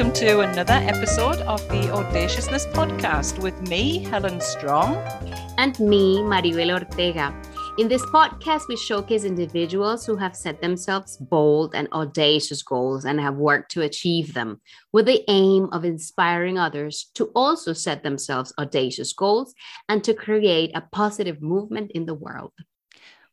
Welcome to another episode of the Audaciousness Podcast with me, Helen Strong. And me, Maribel Ortega. In this podcast, we showcase individuals who have set themselves bold and audacious goals and have worked to achieve them with the aim of inspiring others to also set themselves audacious goals and to create a positive movement in the world.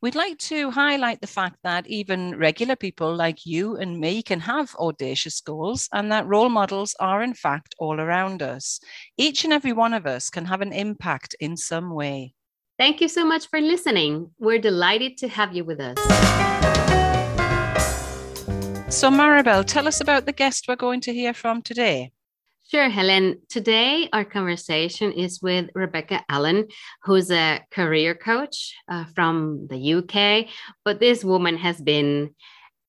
We'd like to highlight the fact that even regular people like you and me can have audacious goals and that role models are, in fact, all around us. Each and every one of us can have an impact in some way. Thank you so much for listening. We're delighted to have you with us. So, Maribel, tell us about the guest we're going to hear from today. Sure, Helen. Today, our conversation is with Rebecca Allen, who's a career coach uh, from the UK. But this woman has been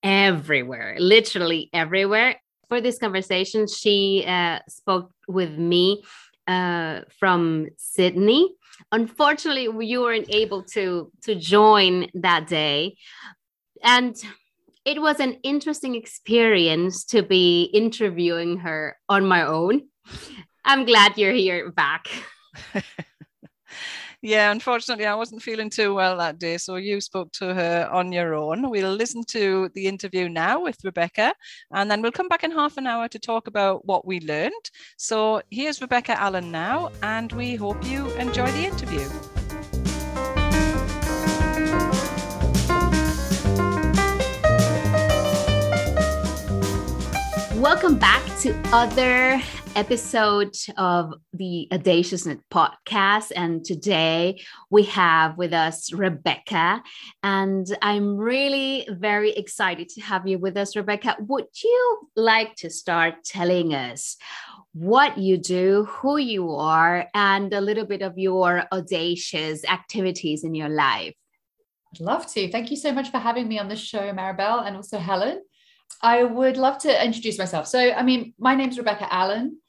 everywhere, literally everywhere. For this conversation, she uh, spoke with me uh, from Sydney. Unfortunately, you weren't able to to join that day, and it was an interesting experience to be interviewing her on my own. I'm glad you're here back. yeah, unfortunately, I wasn't feeling too well that day. So you spoke to her on your own. We'll listen to the interview now with Rebecca, and then we'll come back in half an hour to talk about what we learned. So here's Rebecca Allen now, and we hope you enjoy the interview. Welcome back to other episode of the Audaciousness podcast. And today we have with us Rebecca. And I'm really very excited to have you with us, Rebecca. Would you like to start telling us what you do, who you are, and a little bit of your audacious activities in your life? I'd love to. Thank you so much for having me on the show, Maribel, and also Helen. I would love to introduce myself. So, I mean, my name's Rebecca Allen.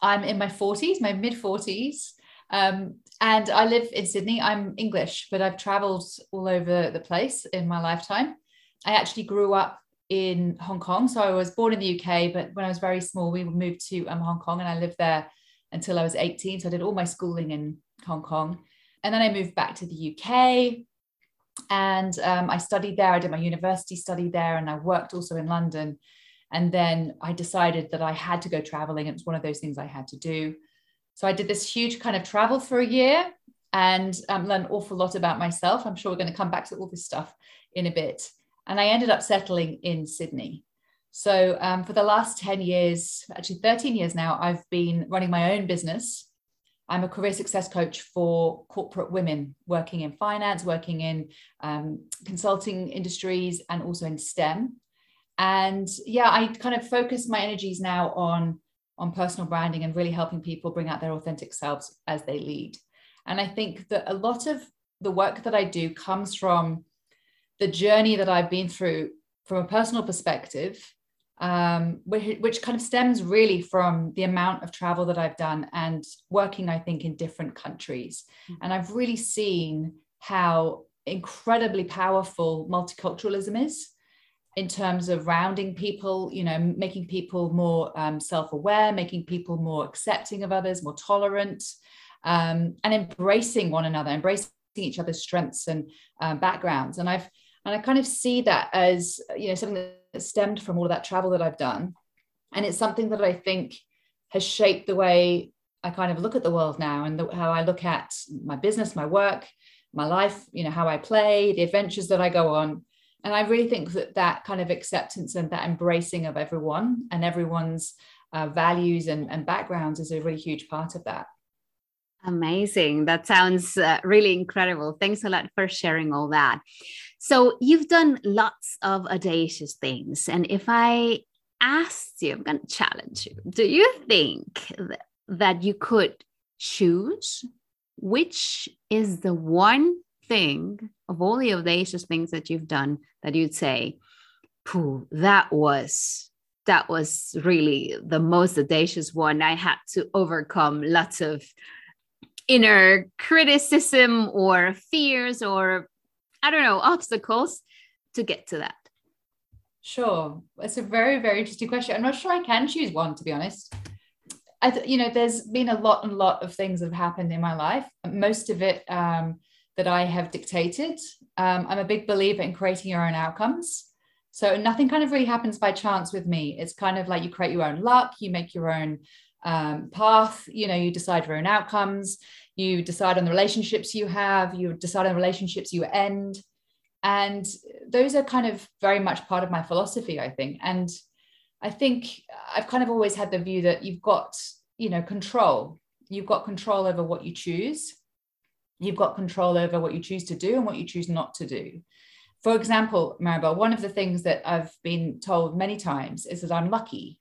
I'm in my 40s, my mid 40s. Um, and I live in Sydney. I'm English, but I've traveled all over the place in my lifetime. I actually grew up in Hong Kong. So I was born in the UK, but when I was very small, we moved to um, Hong Kong and I lived there until I was 18. So I did all my schooling in Hong Kong. And then I moved back to the UK and um, I studied there. I did my university study there, and I worked also in London. And then I decided that I had to go traveling. It was one of those things I had to do. So I did this huge kind of travel for a year and um, learned an awful lot about myself. I'm sure we're going to come back to all this stuff in a bit. And I ended up settling in Sydney. So um, for the last 10 years, actually 13 years now, I've been running my own business I'm a career success coach for corporate women working in finance, working in um, consulting industries, and also in STEM. And yeah, I kind of focus my energies now on on personal branding and really helping people bring out their authentic selves as they lead. And I think that a lot of the work that I do comes from the journey that I've been through from a personal perspective um, which, which, kind of stems really from the amount of travel that I've done and working, I think, in different countries. Mm-hmm. And I've really seen how incredibly powerful multiculturalism is in terms of rounding people, you know, making people more um, self aware, making people more accepting of others, more tolerant, um, and embracing one another, embracing each other's strengths and um, backgrounds. And I've and I kind of see that as you know something that stemmed from all of that travel that I've done, and it's something that I think has shaped the way I kind of look at the world now and the, how I look at my business, my work, my life. You know how I play, the adventures that I go on, and I really think that that kind of acceptance and that embracing of everyone and everyone's uh, values and, and backgrounds is a really huge part of that. Amazing. That sounds uh, really incredible. Thanks a lot for sharing all that. So, you've done lots of audacious things. And if I asked you, I'm going to challenge you. Do you think that you could choose which is the one thing of all the audacious things that you've done that you'd say, Pooh, that was that was really the most audacious one. I had to overcome lots of inner criticism or fears or I don't know, obstacles to get to that? Sure. It's a very, very interesting question. I'm not sure I can choose one, to be honest. I, th- you know, there's been a lot and lot of things that have happened in my life. Most of it um, that I have dictated. Um, I'm a big believer in creating your own outcomes. So nothing kind of really happens by chance with me. It's kind of like you create your own luck, you make your own um, path, you know, you decide your own outcomes, you decide on the relationships you have, you decide on the relationships you end. And those are kind of very much part of my philosophy, I think. And I think I've kind of always had the view that you've got, you know, control. You've got control over what you choose. You've got control over what you choose to do and what you choose not to do. For example, Maribel, one of the things that I've been told many times is that I'm lucky.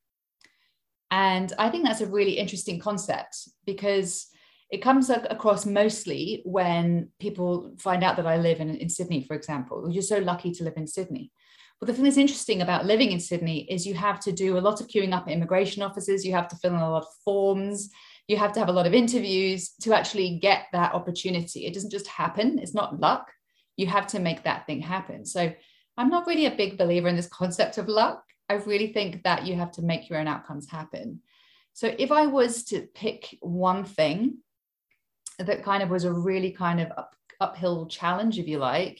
And I think that's a really interesting concept because it comes across mostly when people find out that I live in, in Sydney, for example. You're so lucky to live in Sydney. But the thing that's interesting about living in Sydney is you have to do a lot of queuing up at immigration offices, you have to fill in a lot of forms, you have to have a lot of interviews to actually get that opportunity. It doesn't just happen, it's not luck. You have to make that thing happen. So I'm not really a big believer in this concept of luck. I really think that you have to make your own outcomes happen. So if I was to pick one thing that kind of was a really kind of up, uphill challenge, if you like,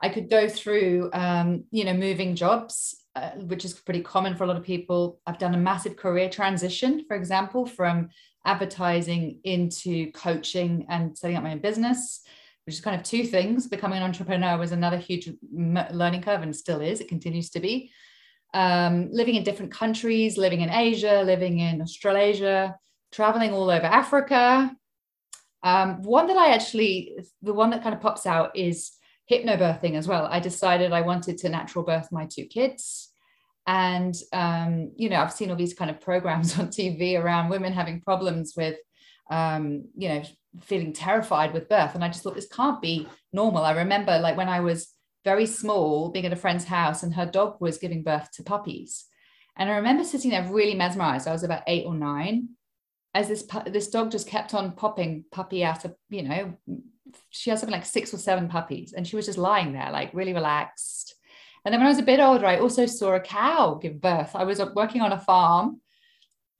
I could go through, um, you know, moving jobs, uh, which is pretty common for a lot of people. I've done a massive career transition, for example, from advertising into coaching and setting up my own business, which is kind of two things. Becoming an entrepreneur was another huge learning curve and still is, it continues to be. Um, living in different countries, living in Asia, living in Australasia, traveling all over Africa. Um, one that I actually, the one that kind of pops out is hypnobirthing as well. I decided I wanted to natural birth my two kids and um, you know i've seen all these kind of programs on tv around women having problems with um, you know feeling terrified with birth and i just thought this can't be normal i remember like when i was very small being at a friend's house and her dog was giving birth to puppies and i remember sitting there really mesmerized i was about eight or nine as this this dog just kept on popping puppy out of you know she has something like six or seven puppies and she was just lying there like really relaxed and then when I was a bit older, I also saw a cow give birth. I was uh, working on a farm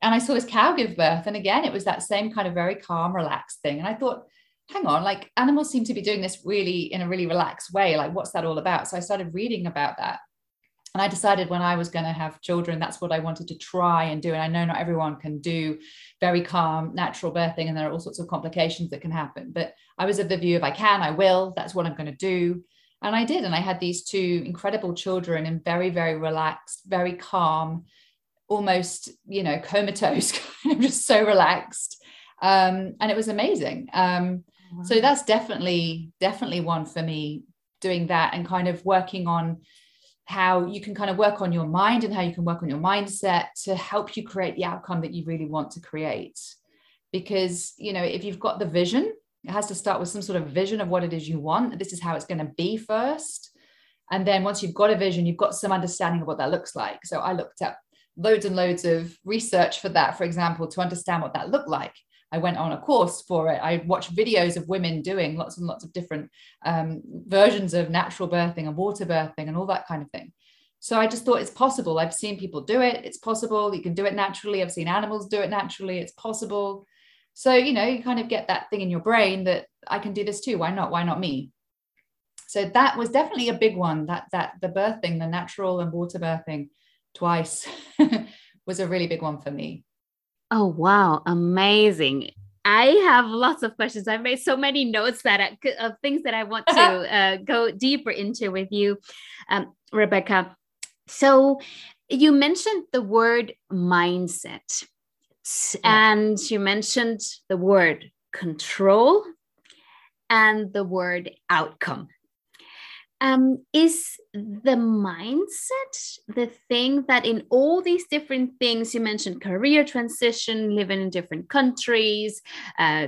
and I saw this cow give birth. And again, it was that same kind of very calm, relaxed thing. And I thought, hang on, like animals seem to be doing this really in a really relaxed way. Like, what's that all about? So I started reading about that. And I decided when I was going to have children, that's what I wanted to try and do. And I know not everyone can do very calm, natural birthing, and there are all sorts of complications that can happen. But I was of the view if I can, I will. That's what I'm going to do. And I did. And I had these two incredible children and very, very relaxed, very calm, almost, you know, comatose, kind of just so relaxed. Um, and it was amazing. Um, wow. So that's definitely, definitely one for me doing that and kind of working on how you can kind of work on your mind and how you can work on your mindset to help you create the outcome that you really want to create because you know if you've got the vision it has to start with some sort of vision of what it is you want. This is how it's going to be first. And then once you've got a vision, you've got some understanding of what that looks like. So I looked up loads and loads of research for that, for example, to understand what that looked like. I went on a course for it. I watched videos of women doing lots and lots of different um, versions of natural birthing and water birthing and all that kind of thing. So I just thought it's possible. I've seen people do it. It's possible. You can do it naturally. I've seen animals do it naturally. It's possible. So, you know, you kind of get that thing in your brain that I can do this too. Why not? Why not me? So that was definitely a big one. That that the birthing, the natural and water birthing twice was a really big one for me. Oh wow, amazing. I have lots of questions. I've made so many notes that I, of things that I want to uh, go deeper into with you, um, Rebecca. So you mentioned the word mindset. And you mentioned the word control and the word outcome. Um, is the mindset the thing that in all these different things you mentioned career transition living in different countries uh,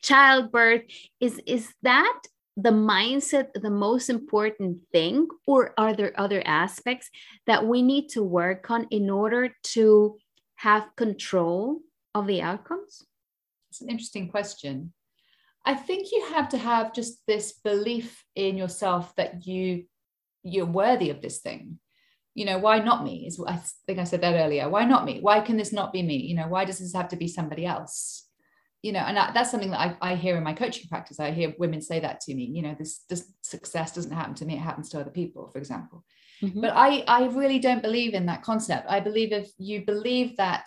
childbirth is is that the mindset the most important thing or are there other aspects that we need to work on in order to have control of the outcomes? It's an interesting question. I think you have to have just this belief in yourself that you you're worthy of this thing. you know why not me is i think i said that earlier. Why not me? Why can this not be me? You know why does this have to be somebody else? You know and that's something that I, I hear in my coaching practice. I hear women say that to me you know this, this success doesn't happen to me it happens to other people for example. Mm-hmm. but i i really don't believe in that concept. I believe if you believe that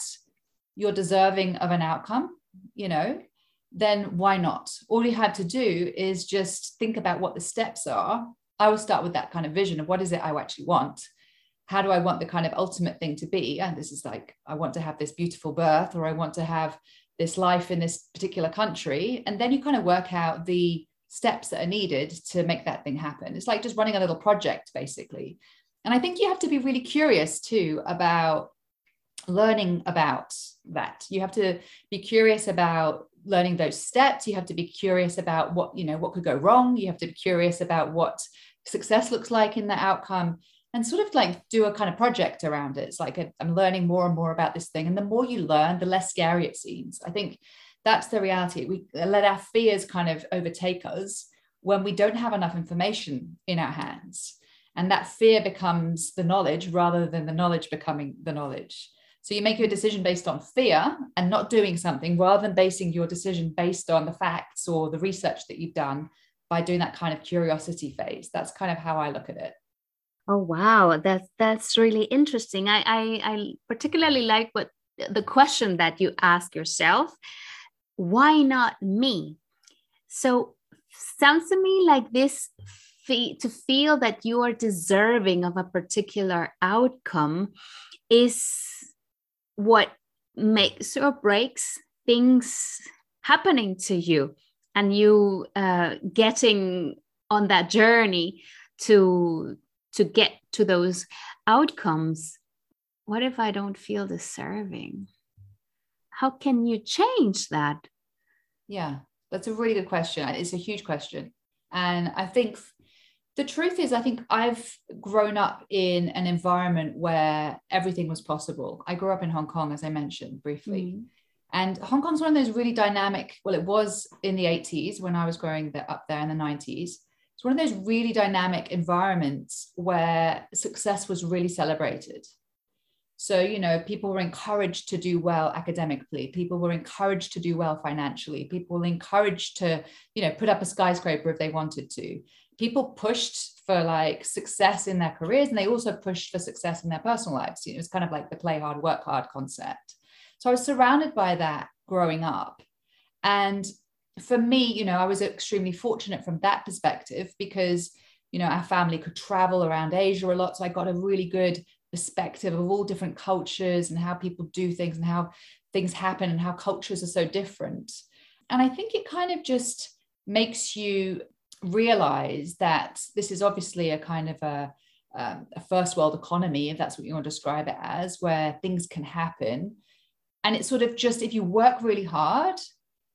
you're deserving of an outcome you know then why not all you had to do is just think about what the steps are i will start with that kind of vision of what is it i actually want how do I want the kind of ultimate thing to be? And this is like, I want to have this beautiful birth, or I want to have this life in this particular country. And then you kind of work out the steps that are needed to make that thing happen. It's like just running a little project, basically. And I think you have to be really curious too about learning about that. You have to be curious about learning those steps. You have to be curious about what, you know, what could go wrong. You have to be curious about what success looks like in the outcome and sort of like do a kind of project around it. It's like i am learning more and more about this thing. And the more you learn, the less scary it seems. I think that's the reality. We uh, let our fears kind of overtake us when we don't have enough information in our hands. And that fear becomes the knowledge rather than the knowledge becoming the knowledge. So you make your decision based on fear and not doing something rather than basing your decision based on the facts or the research that you've done by doing that kind of curiosity phase. That's kind of how I look at it. Oh wow, that's that's really interesting. I, I I particularly like what the question that you ask yourself. Why not me? So sounds to me like this to feel that you are deserving of a particular outcome is what makes or breaks things happening to you and you uh, getting on that journey to to get to those outcomes. What if i don't feel deserving? How can you change that? Yeah that's a really good question. It's a huge question. And i think the truth is i think i've grown up in an environment where everything was possible i grew up in hong kong as i mentioned briefly mm-hmm. and hong kong's one of those really dynamic well it was in the 80s when i was growing up there in the 90s it's one of those really dynamic environments where success was really celebrated. So, you know, people were encouraged to do well academically. People were encouraged to do well financially. People were encouraged to, you know, put up a skyscraper if they wanted to. People pushed for like success in their careers and they also pushed for success in their personal lives. You know, it was kind of like the play hard, work hard concept. So I was surrounded by that growing up. And for me, you know, I was extremely fortunate from that perspective because, you know, our family could travel around Asia a lot. So I got a really good perspective of all different cultures and how people do things and how things happen and how cultures are so different. And I think it kind of just makes you realize that this is obviously a kind of a, um, a first world economy, if that's what you want to describe it as, where things can happen. And it's sort of just if you work really hard,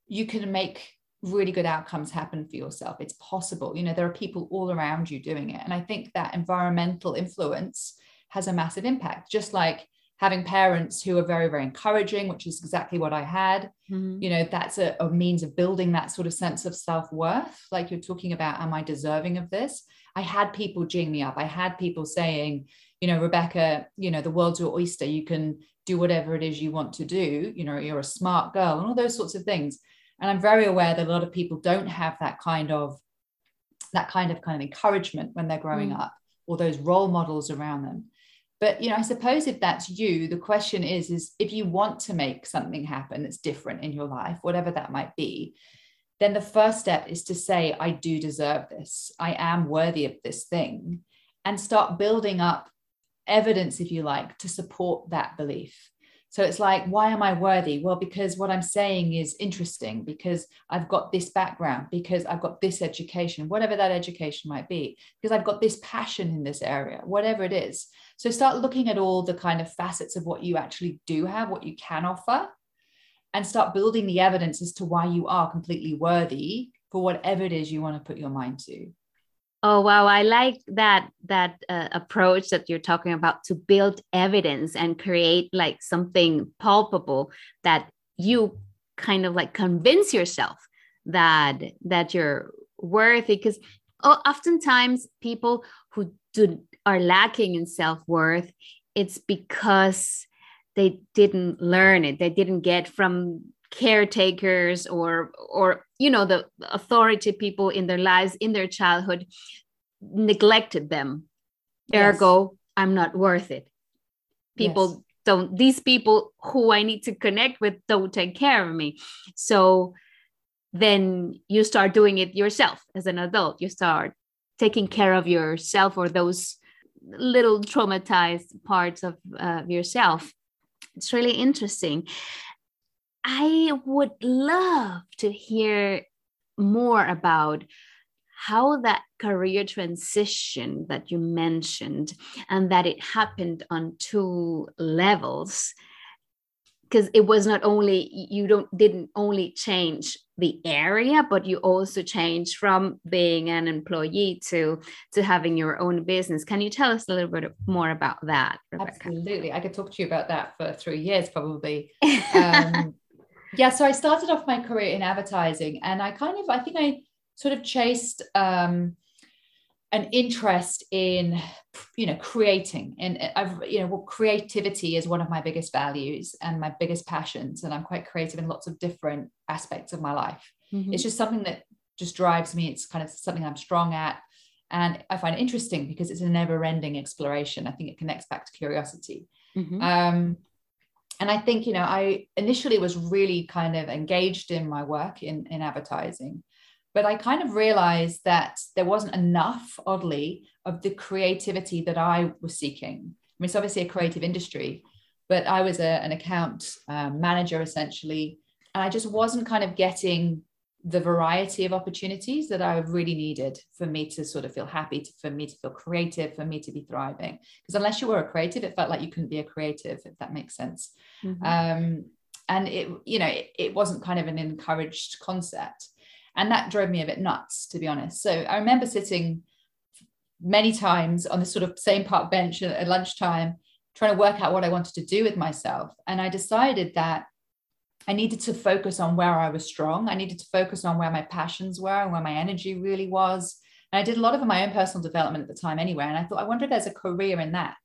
you can make really good outcomes happen for yourself. It's possible. You know, there are people all around you doing it. And I think that environmental influence has a massive impact, just like having parents who are very, very encouraging, which is exactly what I had. Mm-hmm. You know, that's a, a means of building that sort of sense of self worth. Like you're talking about, am I deserving of this? I had people geeing me up. I had people saying, you know, Rebecca, you know, the world's your oyster. You can do whatever it is you want to do. You know, you're a smart girl and all those sorts of things and i'm very aware that a lot of people don't have that kind of that kind of kind of encouragement when they're growing mm. up or those role models around them but you know i suppose if that's you the question is is if you want to make something happen that's different in your life whatever that might be then the first step is to say i do deserve this. I am worthy of this thing and start building up evidence if you like to support that belief so it's like, why am I worthy? Well, because what I'm saying is interesting, because I've got this background, because I've got this education, whatever that education might be, because I've got this passion in this area, whatever it is. So start looking at all the kind of facets of what you actually do have, what you can offer, and start building the evidence as to why you are completely worthy for whatever it is you want to put your mind to. Oh wow, I like that that uh, approach that you're talking about to build evidence and create like something palpable that you kind of like convince yourself that that you're worthy. Because oh, oftentimes people who do are lacking in self-worth it's because they didn't learn it. They didn't get from caretakers or or you know the authority people in their lives in their childhood neglected them. Yes. ergo i'm not worth it. People yes. don't these people who i need to connect with don't take care of me. So then you start doing it yourself as an adult. You start taking care of yourself or those little traumatized parts of uh, yourself. It's really interesting i would love to hear more about how that career transition that you mentioned and that it happened on two levels because it was not only you don't didn't only change the area but you also changed from being an employee to to having your own business. Can you tell us a little bit more about that Rebecca? absolutely. I could talk to you about that for three years probably. Um, yeah so i started off my career in advertising and i kind of i think i sort of chased um, an interest in you know creating and i've you know well, creativity is one of my biggest values and my biggest passions and i'm quite creative in lots of different aspects of my life mm-hmm. it's just something that just drives me it's kind of something i'm strong at and i find it interesting because it's a never ending exploration i think it connects back to curiosity mm-hmm. um, and i think you know i initially was really kind of engaged in my work in in advertising but I kind of realized that there wasn't enough, oddly, of the creativity that I was seeking. I mean, it's obviously a creative industry, but I was a, an account um, manager essentially, and I just wasn't kind of getting the variety of opportunities that I really needed for me to sort of feel happy, to, for me to feel creative, for me to be thriving. Because unless you were a creative, it felt like you couldn't be a creative, if that makes sense. Mm-hmm. Um, and it, you know, it, it wasn't kind of an encouraged concept. And that drove me a bit nuts, to be honest. So I remember sitting many times on the sort of same park bench at lunchtime, trying to work out what I wanted to do with myself. And I decided that I needed to focus on where I was strong. I needed to focus on where my passions were and where my energy really was. And I did a lot of my own personal development at the time anyway. And I thought, I wonder if there's a career in that.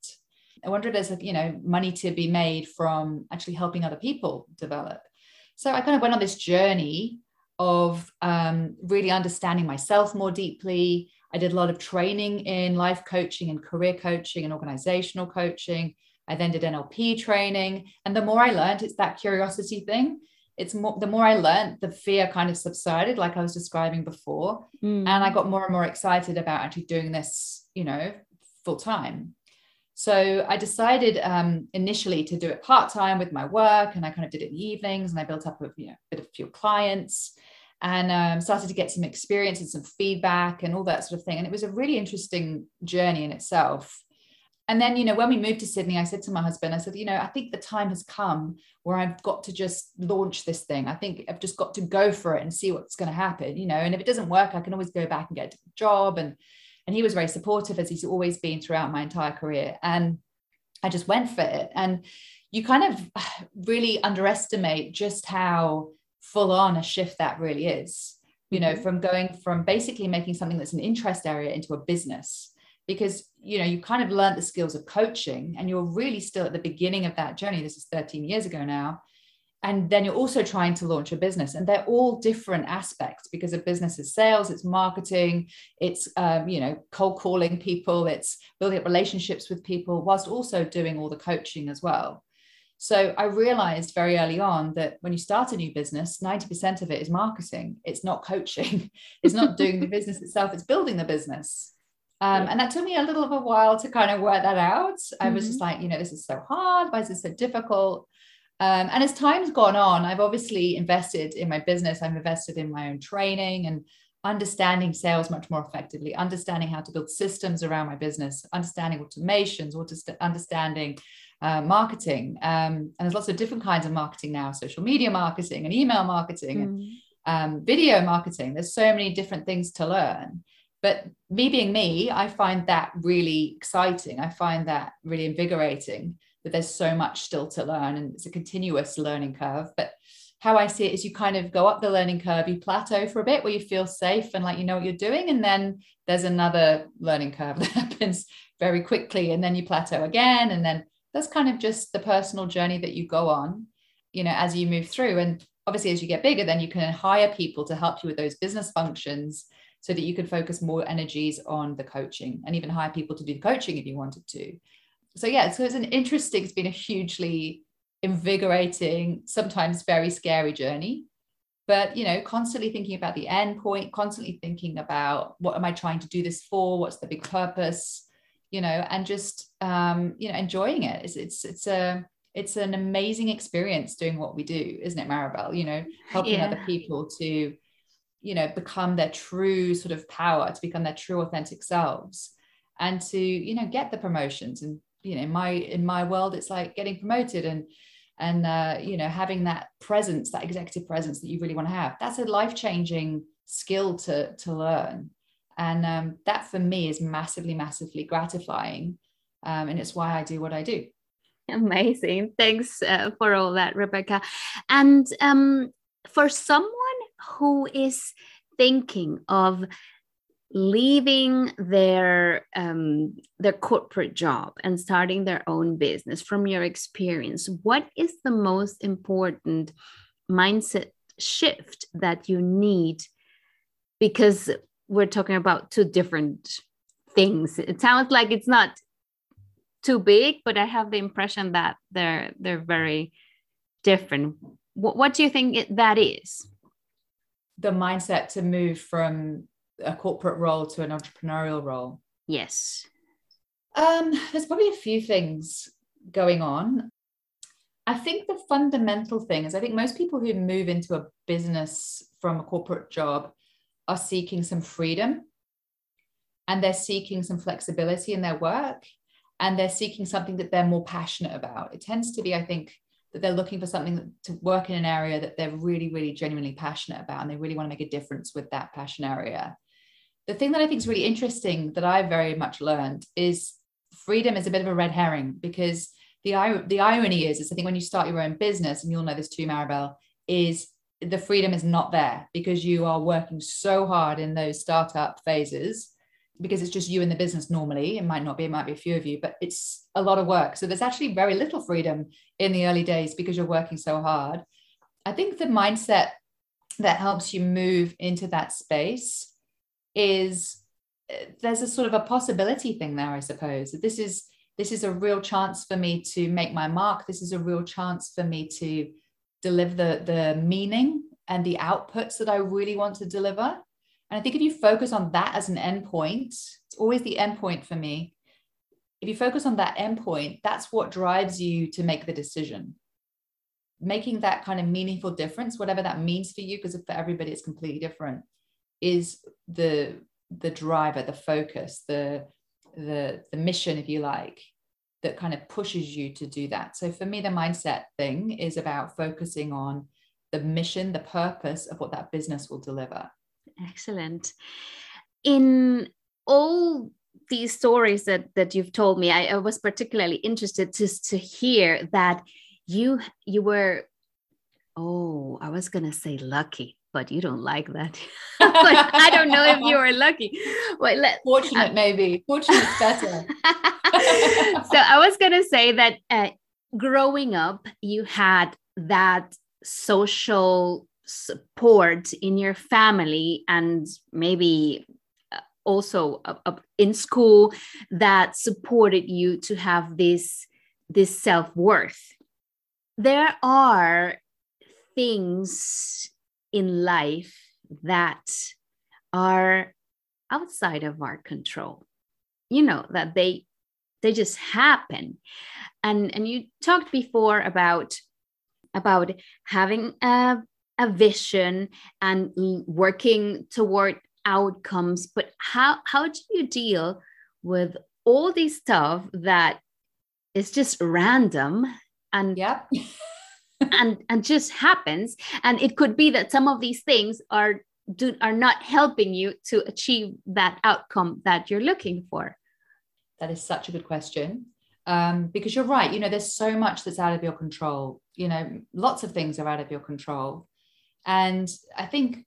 I wonder if there's, you know, money to be made from actually helping other people develop. So I kind of went on this journey of um, really understanding myself more deeply. I did a lot of training in life coaching and career coaching and organizational coaching. I then did NLP training. And the more I learned, it's that curiosity thing. It's more, the more I learned, the fear kind of subsided, like I was describing before. Mm. And I got more and more excited about actually doing this, you know, full time. So I decided um, initially to do it part time with my work, and I kind of did it in the evenings, and I built up a you know, bit of a few clients and um, started to get some experience and some feedback and all that sort of thing. And it was a really interesting journey in itself. And then, you know, when we moved to Sydney, I said to my husband, I said, you know, I think the time has come where I've got to just launch this thing. I think I've just got to go for it and see what's going to happen, you know. And if it doesn't work, I can always go back and get a job. And and he was very supportive as he's always been throughout my entire career. And I just went for it. And you kind of really underestimate just how full on a shift that really is you know mm-hmm. from going from basically making something that's an interest area into a business because you know you kind of learned the skills of coaching and you're really still at the beginning of that journey this is 13 years ago now and then you're also trying to launch a business and they're all different aspects because a business is sales it's marketing it's um, you know cold calling people it's building up relationships with people whilst also doing all the coaching as well so I realized very early on that when you start a new business, 90% of it is marketing. It's not coaching. it's not doing the business itself. It's building the business. Um, and that took me a little of a while to kind of work that out. I was just mm-hmm. like, you know, this is so hard. Why is this so difficult? Um, and as time's gone on, I've obviously invested in my business. I've invested in my own training and understanding sales much more effectively, understanding how to build systems around my business, understanding automations, understanding uh, marketing. Um, and there's lots of different kinds of marketing now social media marketing and email marketing mm. and um, video marketing. There's so many different things to learn. But me being me, I find that really exciting. I find that really invigorating that there's so much still to learn and it's a continuous learning curve. But how I see it is you kind of go up the learning curve, you plateau for a bit where you feel safe and like you know what you're doing. And then there's another learning curve that happens very quickly. And then you plateau again. And then that's kind of just the personal journey that you go on, you know, as you move through. And obviously, as you get bigger, then you can hire people to help you with those business functions so that you can focus more energies on the coaching and even hire people to do the coaching if you wanted to. So, yeah, so it's an interesting, it's been a hugely invigorating, sometimes very scary journey. But you know, constantly thinking about the end point, constantly thinking about what am I trying to do this for? What's the big purpose? You know, and just um, you know, enjoying it. It's it's it's a it's an amazing experience doing what we do, isn't it, Maribel? You know, helping yeah. other people to, you know, become their true sort of power, to become their true authentic selves, and to, you know, get the promotions. And you know, in my in my world, it's like getting promoted and and uh, you know having that presence that executive presence that you really want to have. That's a life-changing skill to to learn. And um, that for me is massively massively gratifying um, and it's why i do what i do. Amazing. Thanks uh, for all that rebecca. And um, for someone who is thinking of leaving their um, their corporate job and starting their own business from your experience? What is the most important mindset shift that you need? Because we're talking about two different things. It sounds like it's not too big but i have the impression that they're they're very different. What, what do you think it, that is the mindset to move from a corporate role to an entrepreneurial role? Yes. Um, there's probably a few things going on. I think the fundamental thing is I think most people who move into a business from a corporate job are seeking some freedom and they're seeking some flexibility in their work and they're seeking something that they're more passionate about. It tends to be, I think, that they're looking for something to work in an area that they're really, really genuinely passionate about and they really want to make a difference with that passion area. The thing that I think is really interesting that I very much learned is freedom is a bit of a red herring because the, the irony is, is I think when you start your own business, and you'll know this too, Maribel, is the freedom is not there because you are working so hard in those startup phases because it's just you in the business normally. It might not be, it might be a few of you, but it's a lot of work. So there's actually very little freedom in the early days because you're working so hard. I think the mindset that helps you move into that space is uh, there's a sort of a possibility thing there i suppose this is this is a real chance for me to make my mark this is a real chance for me to deliver the the meaning and the outputs that i really want to deliver and i think if you focus on that as an endpoint it's always the endpoint for me. If you focus on that endpoint that's what drives you to make the decision. Making that kind of meaningful difference whatever that means for you because for everybody it's completely different is the the driver the focus the the the mission if you like that kind of pushes you to do that. So for me the mindset thing is about focusing on the mission the purpose of what that business will deliver excellent in all these stories that that you've told me I, I was particularly interested to to hear that you you were oh i was going to say lucky but you don't like that. I don't know if you are lucky. Wait, let, Fortunate, uh, maybe. Fortunate better. so I was going to say that uh, growing up, you had that social support in your family and maybe uh, also uh, uh, in school that supported you to have this this self-worth. There are things in life that are outside of our control you know that they they just happen. And and you talked before about about having a, a vision and working toward outcomes but how how do you deal with all this stuff that is just random and yeah and and just happens? And it could be that some of these things are do are not helping you to achieve that outcome that you're looking for. That is such a good question. Um, because you're right you know there's so much that's out of your control. You know lots of things are out of your control and i think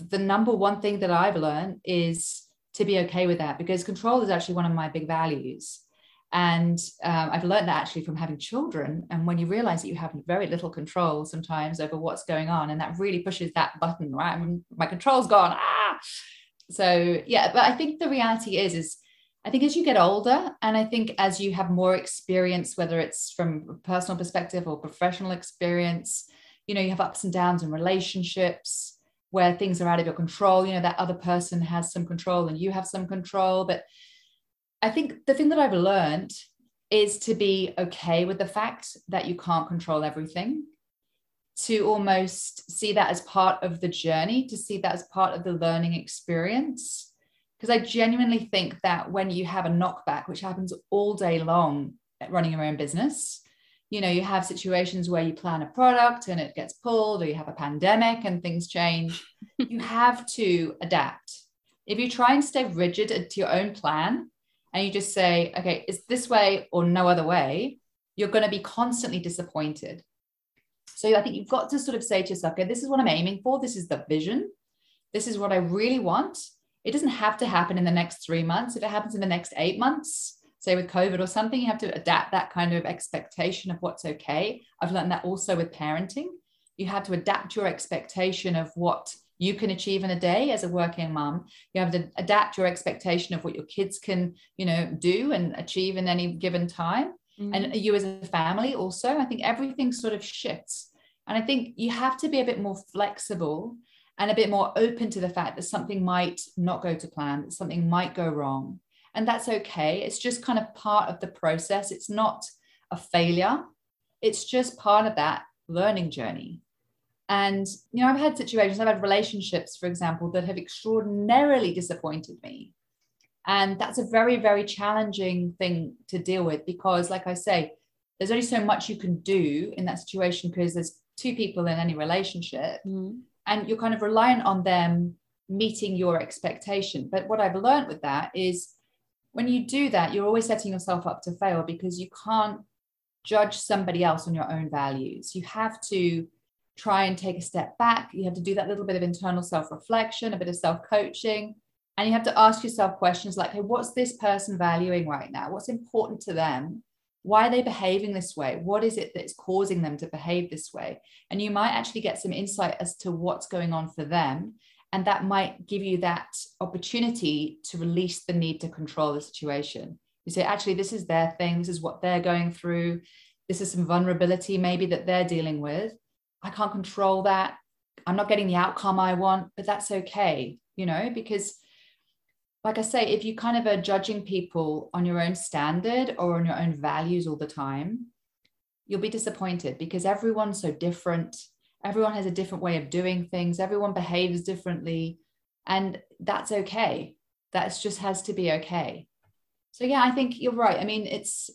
the number one thing that i've learned is to be okay with that because control is actually one of my big values and um, I've learned that actually from having children. And when you realize that you have very little control sometimes over what's going on, and that really pushes that button, right? I mean, my control's gone. Ah! So yeah, but I think the reality is, is I think as you get older, and I think as you have more experience, whether it's from a personal perspective or professional experience, you know, you have ups and downs in relationships where things are out of your control. You know, that other person has some control and you have some control, but I think the thing that I've learned is to be okay with the fact that you can't control everything, to almost see that as part of the journey, to see that as part of the learning experience. Because I genuinely think that when you have a knockback, which happens all day long at running your own business, you know, you have situations where you plan a product and it gets pulled, or you have a pandemic and things change. you have to adapt. If you try and stay rigid to your own plan, and you just say, okay, it's this way or no other way, you're going to be constantly disappointed. So I think you've got to sort of say to yourself, okay, this is what I'm aiming for. This is the vision. This is what I really want. It doesn't have to happen in the next three months. If it happens in the next eight months, say with COVID or something, you have to adapt that kind of expectation of what's okay. I've learned that also with parenting. You have to adapt your expectation of what you can achieve in a day as a working mom you have to adapt your expectation of what your kids can you know do and achieve in any given time mm-hmm. and you as a family also i think everything sort of shifts and i think you have to be a bit more flexible and a bit more open to the fact that something might not go to plan that something might go wrong and that's okay it's just kind of part of the process it's not a failure it's just part of that learning journey and, you know, I've had situations, I've had relationships, for example, that have extraordinarily disappointed me. And that's a very, very challenging thing to deal with because, like I say, there's only so much you can do in that situation because there's two people in any relationship mm. and you're kind of reliant on them meeting your expectation. But what I've learned with that is when you do that, you're always setting yourself up to fail because you can't judge somebody else on your own values. You have to try and take a step back. You have to do that little bit of internal self reflection, a bit of self coaching. And you have to ask yourself questions like, hey, what's this person valuing right now? What's important to them? Why are they behaving this way? What is it that's causing them to behave this way? And you might actually get some insight as to what's going on for them. And that might give you that opportunity to release the need to control the situation. You say, actually, this is their thing. This is what they're going through. This is some vulnerability maybe that they're dealing with I can't control that. I'm not getting the outcome I want, but that's okay, you know, because like I say, if you kind of are judging people on your own standard or on your own values all the time, you'll be disappointed because everyone's so different. Everyone has a different way of doing things, everyone behaves differently. And that's okay. That just has to be okay. So, yeah, I think you're right. I mean, it's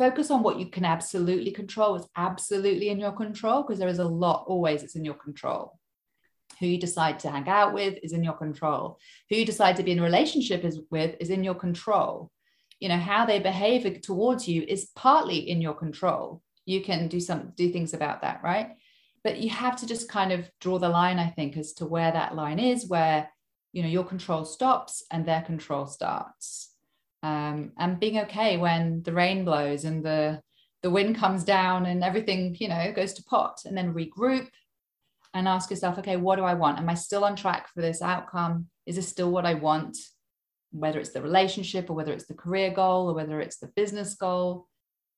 focus on what you can absolutely control is absolutely in your control because there is a lot always it's in your control who you decide to hang out with is in your control who you decide to be in a relationship is with is in your control you know how they behave towards you is partly in your control you can do some do things about that right but you have to just kind of draw the line i think as to where that line is where you know your control stops and their control starts. Um, and being okay when the rain blows and the the wind comes down and everything you know goes to pot and then regroup and ask yourself okay what do i want? Am i still on track for this outcome? Is this still what i want? Whether it's the relationship or whether it's the career goal or whether it's the business goal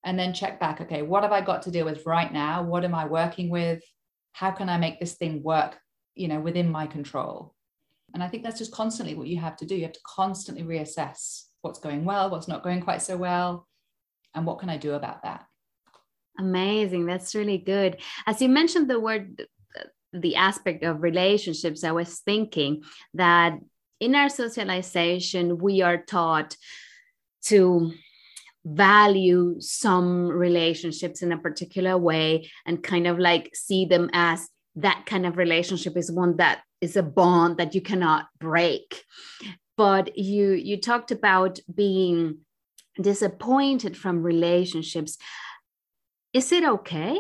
and then check back okay what have i got to deal with right now what am i working with how can i make this thing work you know within my control and i think that's just constantly what you have to do you have to constantly reassess what's going well, what's not going quite so well, and what can I do about that? Amazing. That's really good. As you mentioned the word, the aspect of relationships, I was thinking that in our socialization, we are taught to value some relationships in a particular way and kind of like see them as that kind of relationship is one that is a bond that you cannot break. But you you talked about being disappointed from relationships. Is it okay?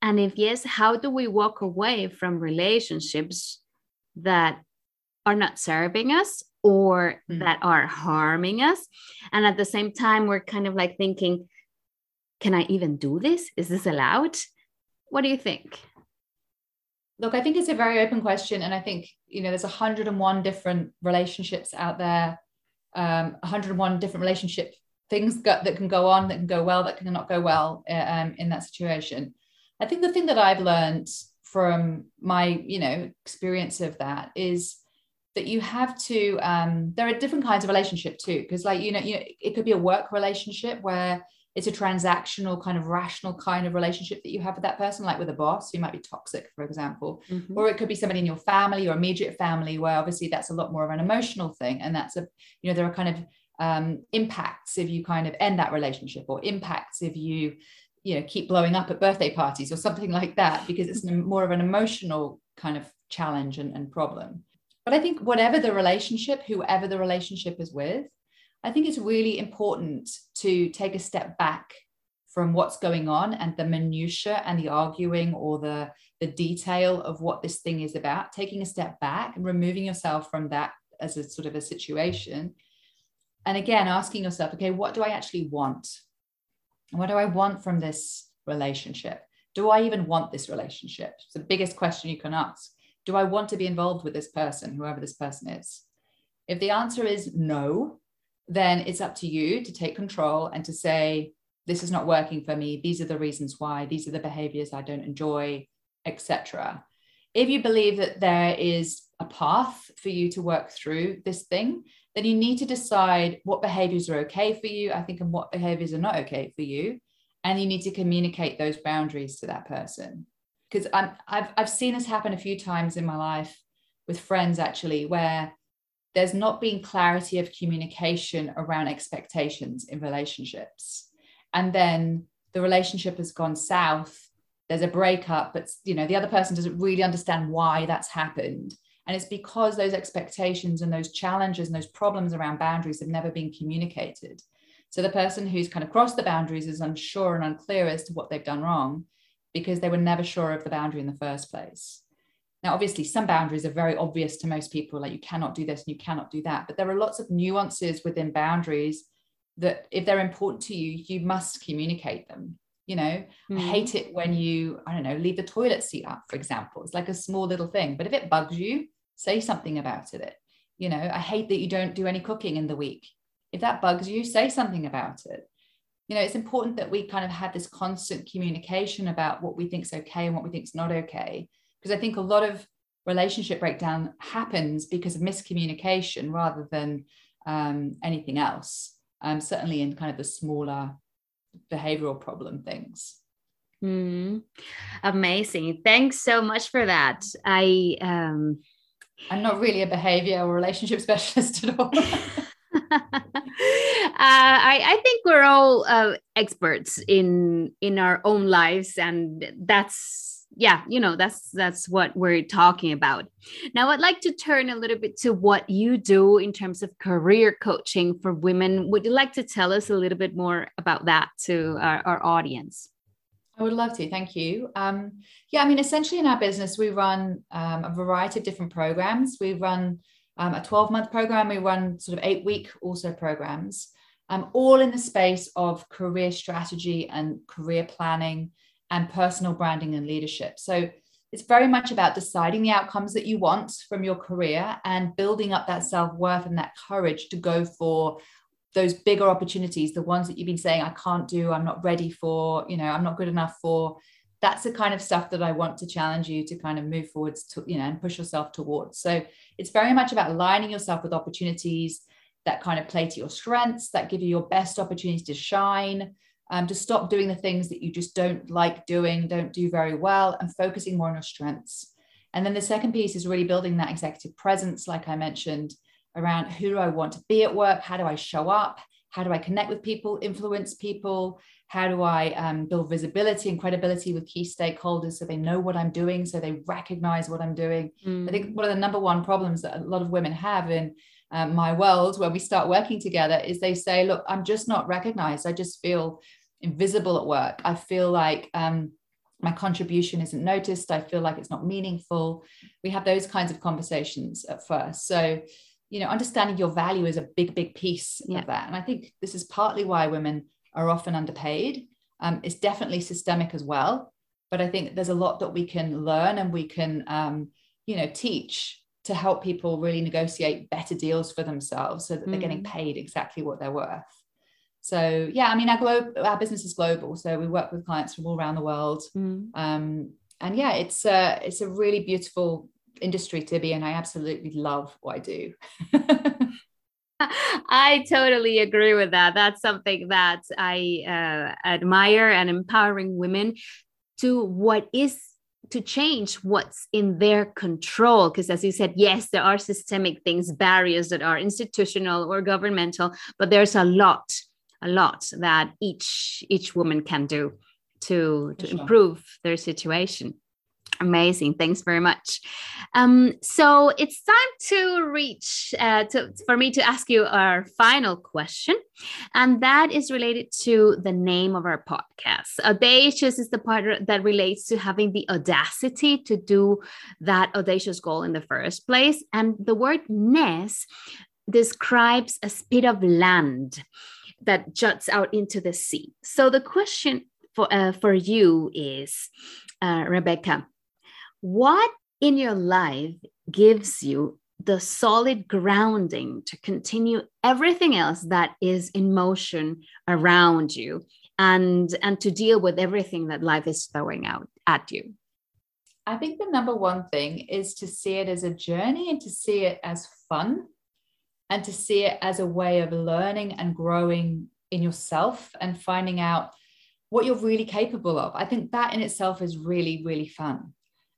And if yes, how do we walk away from relationships that are not serving us or mm. that are harming us? And at the same time, we're kind of like thinking, can I even do this? Is this allowed? What do you think? Look, I think it's a very open question. And I think, you know, there's 101 different relationships out there, um, 101 different relationship things that can go on, that can go well, that cannot go well uh, um, in that situation. I think the thing that I've learned from my, you know, experience of that is that you have to um, there are different kinds of relationship too because like you know you know it could be a work relationship where it's a transactional kind of rational kind of relationship that you have with that person like with a boss who might be toxic for example mm-hmm. or it could be somebody in your family or immediate family where obviously that's a lot more of an emotional thing and that's a you know there are kind of um, impacts if you kind of end that relationship or impacts if you you know keep blowing up at birthday parties or something like that because it's more of an emotional kind of challenge and, and problem but i think whatever the relationship whoever the relationship is with i think it's really important to take a step back from what's going on and the minutia and the arguing or the the detail of what this thing is about taking a step back and removing yourself from that as a sort of a situation and again asking yourself okay what do i actually want what do I want from this relationship? Do I even want this relationship? It's the biggest question you can ask. Do I want to be involved with this person, whoever this person is? If the answer is no, then it's up to you to take control and to say, this is not working for me. These are the reasons why. These are the behaviors I don't enjoy, etc. If you believe that there is a path for you to work through this thing, then you need to decide what behaviors are okay for you, I think, and what behaviors are not okay for you. And you need to communicate those boundaries to that person. Because I've, I've seen this happen a few times in my life with friends, actually, where there's not been clarity of communication around expectations in relationships. And then the relationship has gone south. There's a breakup, but you know, the other person doesn't really understand why that's happened and it's because those expectations and those challenges and those problems around boundaries have never been communicated. So the person who's kind of crossed the boundaries is unsure and unclear as to what they've done wrong because they were never sure of the boundary in the first place. Now, obviously, some boundaries are very obvious to most people, like you cannot do this and you cannot do that. But there are lots of nuances within boundaries that, if they're important to you, you must communicate them. You know, mm-hmm. I hate it when you, I don't know, leave the toilet seat up, for example. It's like a small little thing. But if it bugs you, say something about it. You know, I hate that you don't do any cooking in the week. If that bugs you, say something about it. You know, it's important that we kind of have this constant communication about what we think is okay and what we think is not okay. Because I think a lot of relationship breakdown happens because of miscommunication rather than um, anything else. Um, certainly in kind of the smaller behavioral problem things. Mm, amazing. Thanks so much for that. I um I'm not really a behavior or relationship specialist at all. uh, I, I, think we're all uh, experts in in our own lives, and that's yeah, you know that's that's what we're talking about. Now, I'd like to turn a little bit to what you do in terms of career coaching for women. Would you like to tell us a little bit more about that to our, our audience? I would love to. Thank you. Um, yeah, I mean, essentially in our business, we run um, a variety of different programs. We run um, a 12 month program, we run sort of eight week also programs, um, all in the space of career strategy and career planning and personal branding and leadership. So it's very much about deciding the outcomes that you want from your career and building up that self worth and that courage to go for those bigger opportunities, the ones that you've been saying, I can't do, I'm not ready for, you know, I'm not good enough for. That's the kind of stuff that I want to challenge you to kind of move forwards to, you know, and push yourself towards. So it's very much about aligning yourself with opportunities that kind of play to your strengths, that give you your best opportunities to shine, um, to stop doing the things that you just don't like doing, don't do very well, and focusing more on your strengths. And then the second piece is really building that executive presence, like I mentioned, around who do I want to be at work? How do I show up? How do I connect with people, influence people? How do I um, build visibility and credibility with key stakeholders so they know what I'm doing, so they recognize what I'm doing? Mm. I think one of the number one problems that a lot of women have in um, my world when we start working together is they say, Look, I'm just not recognized. I just feel invisible at work. I feel like um, my contribution isn't noticed i feel like it's not meaningful we have those kinds of conversations at first so you know understanding your value is a big big piece yeah. of that and i think this is partly why women are often underpaid um, it's definitely systemic as well but i think there's a lot that we can learn and we can um, you know teach to help people really negotiate better deals for themselves so that they're getting mm. paid exactly what they're worth so yeah i mean our globe our business is global so we work with clients from all around the world mm. um, and yeah it's a it's a really beautiful industry to be in i absolutely love what i do I totally agree with that. That's something that I uh, admire and empowering women to what is to change what's in their control because as you said yes there are systemic things barriers that are institutional or governmental but there's a lot a lot that each each woman can do to to sure. improve their situation amazing. Thanks very much. Um, so it's time to reach uh, to, for me to ask you our final question and that is related to the name of our podcast. Audacious is the part that relates to having the audacity to do that audacious goal in the first place and the word ness describes a spit of land that juts out into the sea. So the question for uh, for you is, uh, Rebecca, what in your life gives you the solid grounding to continue everything else that is in motion around you and and to deal with everything that life is throwing out at you i think the number one thing is to see it as a journey and to see it as fun and to see it as a way of learning and growing in yourself and finding out what you're really capable of. I think that in itself is really, really fun.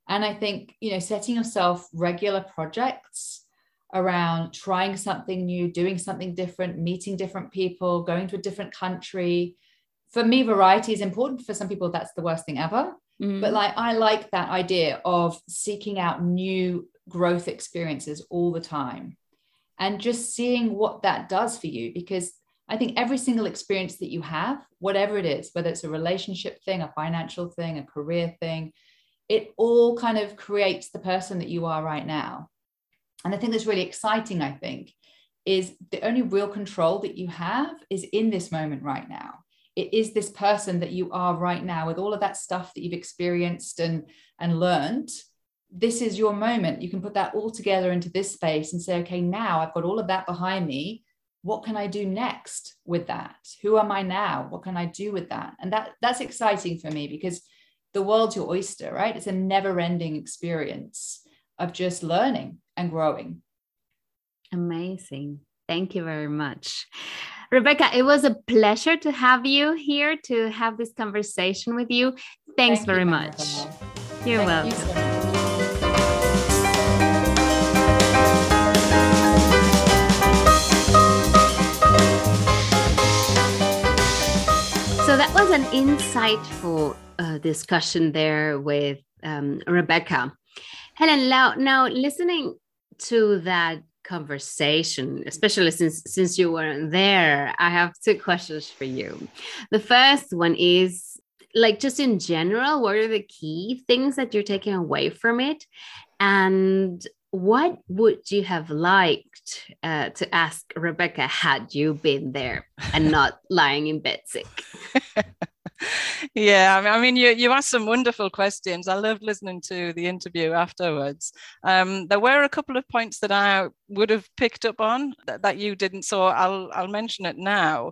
And I think, you know, setting yourself regular projects around trying something new, doing something different, meeting different people, going to a different country. For me, variety is important. For some people, that's the worst thing ever. Mm. But like, I like that idea of seeking out new growth experiences all the time and just seeing what that does for you because I think every single experience that you have, whatever it is, whether it's a relationship thing, a financial thing, a career thing, it all kind of creates the person that you are right now. And the thing that's really exciting, I think, is the only real control that you have is in this moment right now. It is this person that you are right now with all of that stuff that you've experienced and, and learned this is your moment. You can put that all together into this space and say, okay, now I've got all of that behind me. What can I do next with that? Who am I now? What can I do with that? And that that's exciting for me because the world's your oyster, right? It's a never-ending experience of just learning and growing. Amazing. Thank you very much. Rebecca, it was a pleasure to have you here to have this conversation with you. Thanks Thank very you, much. You're Thank welcome. You so So that was an insightful uh, discussion there with um, Rebecca. Helen, now, now listening to that conversation, especially since since you weren't there, I have two questions for you. The first one is like just in general, what are the key things that you're taking away from it? And what would you have liked uh, to ask Rebecca had you been there and not lying in bed sick? yeah, I mean, you you asked some wonderful questions. I loved listening to the interview afterwards. Um, there were a couple of points that I would have picked up on that, that you didn't, so I'll I'll mention it now.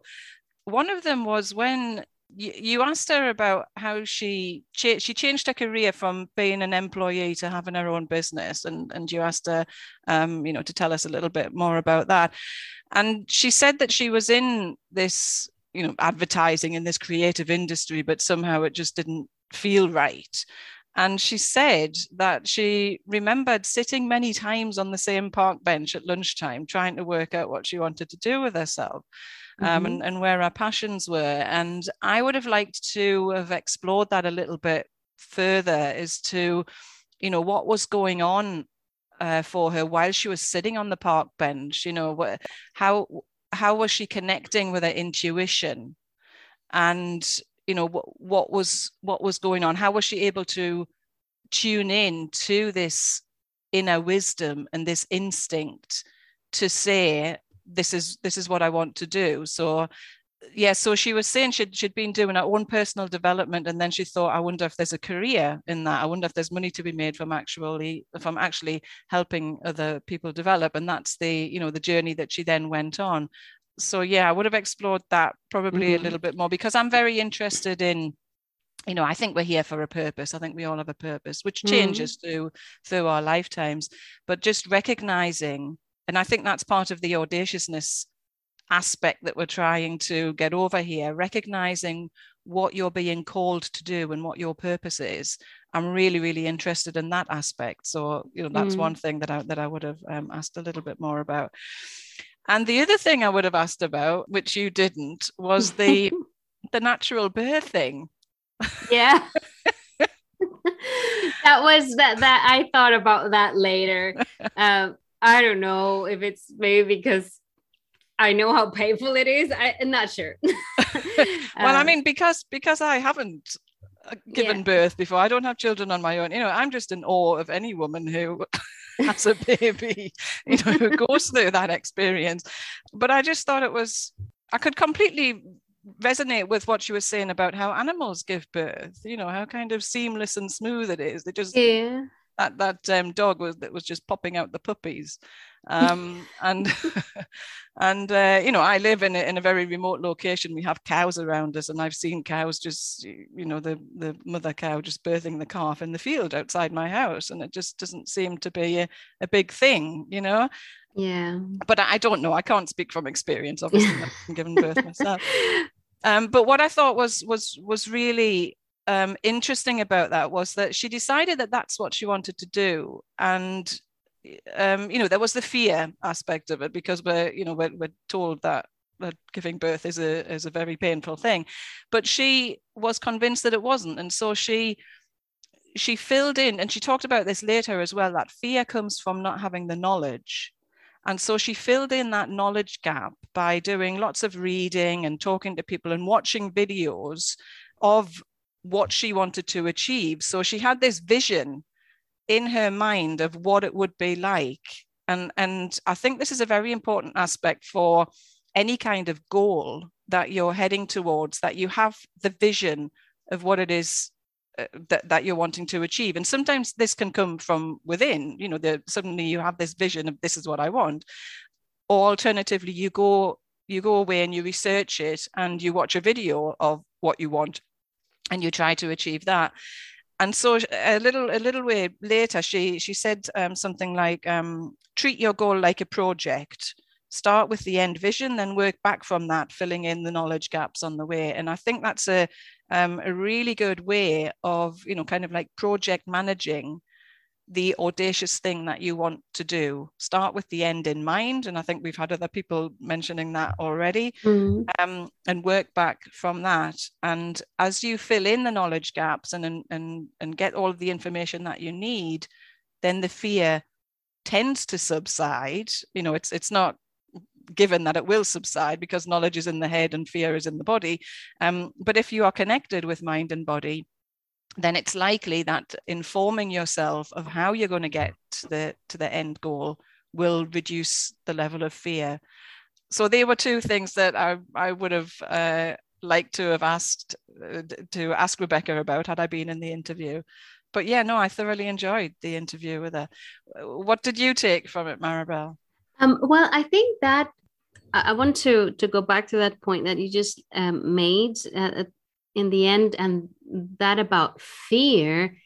One of them was when you, asked her about how she cha- she changed her career from being an employee to having her own business, and and you asked her, um, you know, to tell us a little bit more about that. And she said that she was in this, you know, advertising in this creative industry, but somehow it just didn't feel right. And she said that she remembered sitting many times on the same park bench at lunchtime, trying to work out what she wanted to do with herself um, mm-hmm. and, and where our passions were. And I would have liked to have explored that a little bit further as to, you know, what was going on uh, for her while she was sitting on the park bench. You know, what, how how was she connecting with her intuition? And you know what, what was what was going on how was she able to tune in to this inner wisdom and this instinct to say this is this is what i want to do so yeah so she was saying she'd, she'd been doing her own personal development and then she thought i wonder if there's a career in that i wonder if there's money to be made from actually from actually helping other people develop and that's the you know the journey that she then went on so yeah i would have explored that probably mm-hmm. a little bit more because i'm very interested in you know i think we're here for a purpose i think we all have a purpose which mm-hmm. changes mm-hmm. through through our lifetimes but just recognizing and i think that's part of the audaciousness aspect that we're trying to get over here recognizing what you're being called to do and what your purpose is. I'm really really interested in that aspect. So you know that's mm. one thing that i that i would have um, asked a little bit more about. And the other thing i would have asked about which you didn't was the the natural birthing yeah. That was that that i thought about that later. Um i don't know if it's maybe because I know how painful it is. I, am not sure. well, um, I mean, because because I haven't uh, given yeah. birth before, I don't have children on my own. You know, I'm just in awe of any woman who has a baby, you know, who goes through that experience. But I just thought it was, I could completely resonate with what she was saying about how animals give birth. You know, how kind of seamless and smooth it is. They just yeah that that um, dog was that was just popping out the puppies um, and and uh, you know I live in a, in a very remote location. We have cows around us, and I've seen cows just you know the the mother cow just birthing the calf in the field outside my house, and it just doesn't seem to be a, a big thing, you know. Yeah. But I don't know. I can't speak from experience. Obviously, I've given birth myself. Um, but what I thought was was was really um, interesting about that was that she decided that that's what she wanted to do, and um, you know there was the fear aspect of it because we're you know we're, we're told that that giving birth is a is a very painful thing, but she was convinced that it wasn't, and so she she filled in, and she talked about this later as well. That fear comes from not having the knowledge. And so she filled in that knowledge gap by doing lots of reading and talking to people and watching videos of what she wanted to achieve. So she had this vision in her mind of what it would be like. And, and I think this is a very important aspect for any kind of goal that you're heading towards, that you have the vision of what it is uh, that, that you're wanting to achieve. And sometimes this can come from within, you know, the, suddenly you have this vision of this is what I want. Or alternatively, you go you go away and you research it and you watch a video of what you want and you try to achieve that. And so a little a little way later she she said um, something like um, treat your goal like a project. Start with the end vision then work back from that filling in the knowledge gaps on the way. And i think that's a um, a really good way of you know kind of like project managing the audacious thing that you want to do. Start with the end in mind. And I think we've had other people mentioning that already. Mm. Um, and work back from that. And as you fill in the knowledge gaps and, and, and get all of the information that you need, then the fear tends to subside. You know, it's it's not given that it will subside because knowledge is in the head and fear is in the body. Um, but if you are connected with mind and body, then it's likely that informing yourself of how you're going to get to the to the end goal will reduce the level of fear. So they were two things that I I would have uh, liked to have asked uh, to ask Rebecca about had I been in the interview. But yeah, no, I thoroughly enjoyed the interview with her. What did you take from it, Maribel? Um, well, I think that I want to to go back to that point that you just um, made uh, in the end and that about fear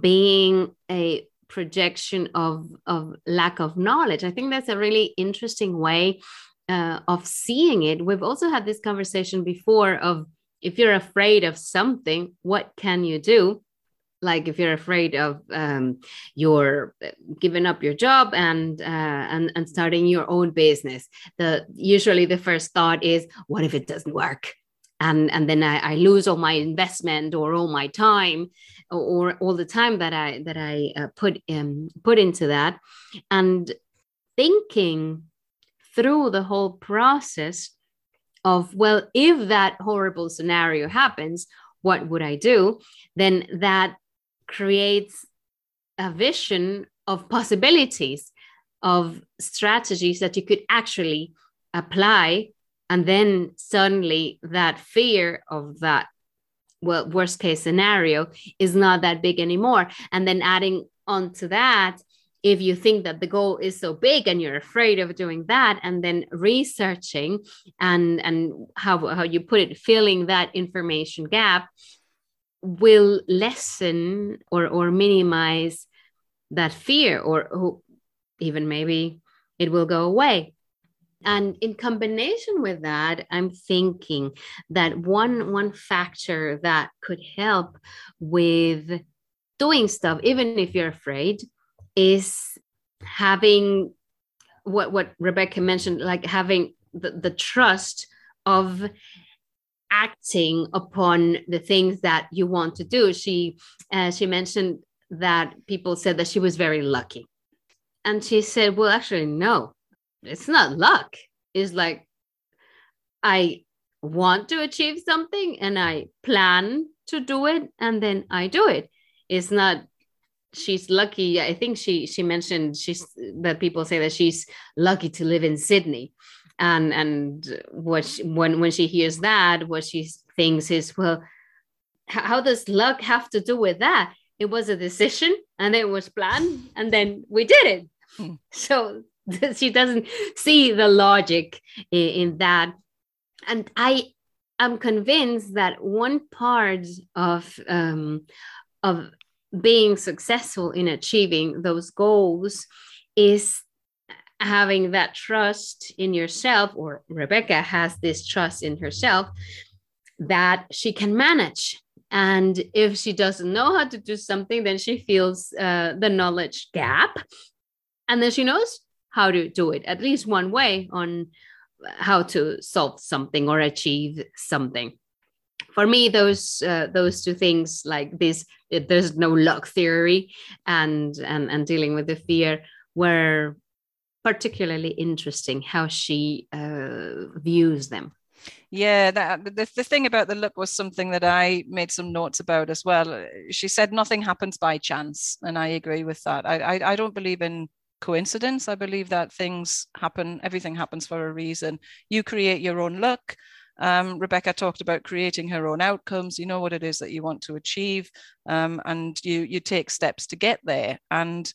being a projection of of lack of knowledge. I think that's a really interesting way uh, of seeing it. We've also had this conversation before of if you're afraid of something what can you do? Like if you're afraid of um, you're giving up your job and uh, and and starting your own business the usually the first thought is what if it doesn't work and and then I, I lose all my investment or all my time or, or all the time that I that I uh, put um, put into that, and thinking through the whole process of well if that horrible scenario happens what would I do? Then that creates a vision of possibilities of strategies that you could actually apply and then suddenly that fear of that well worst case scenario is not that big anymore. And then adding on to that if you think that the goal is so big and you're afraid of doing that and then researching and and how, how you put it filling that information gap will lessen or or minimize that fear or even maybe it will go away and in combination with that i'm thinking that one one factor that could help with doing stuff even if you're afraid is having what what rebecca mentioned like having the, the trust of acting upon the things that you want to do. She uh, she mentioned that people said that she was very lucky. And she said well actually no it's not luck it's like i want to achieve something and i plan to do it and then i do it. It's not she's lucky. I think she she mentioned she's that people say that she's lucky to live in sydney. And and what she, when when she hears that what she thinks is well how does luck have to do with that? It was a decision and it was planned and then we did it. Hmm. so she doesn't see the logic in, in that. And i am convinced that one part of um, of being successful in achieving those goals is having that trust in yourself or rebecca has this trust in herself that she can manage. And if she doesn't know how to do something then she feels uh, the knowledge gap. And then she knows how to do it at least one way on how to solve something or achieve something. For me those uh, those two things like this it, there's no luck theory and and and dealing with the fear were particularly interesting how she uh, views them. Yeah that the, the thing about the look was something that i made some notes about as well. She said nothing happens by chance and i agree with that. I i, I don't believe in coincidence i believe that things happen everything happens for a reason you create your own luck um, Rebecca talked about creating her own outcomes. You know what it is that you want to achieve, um, and you you take steps to get there. And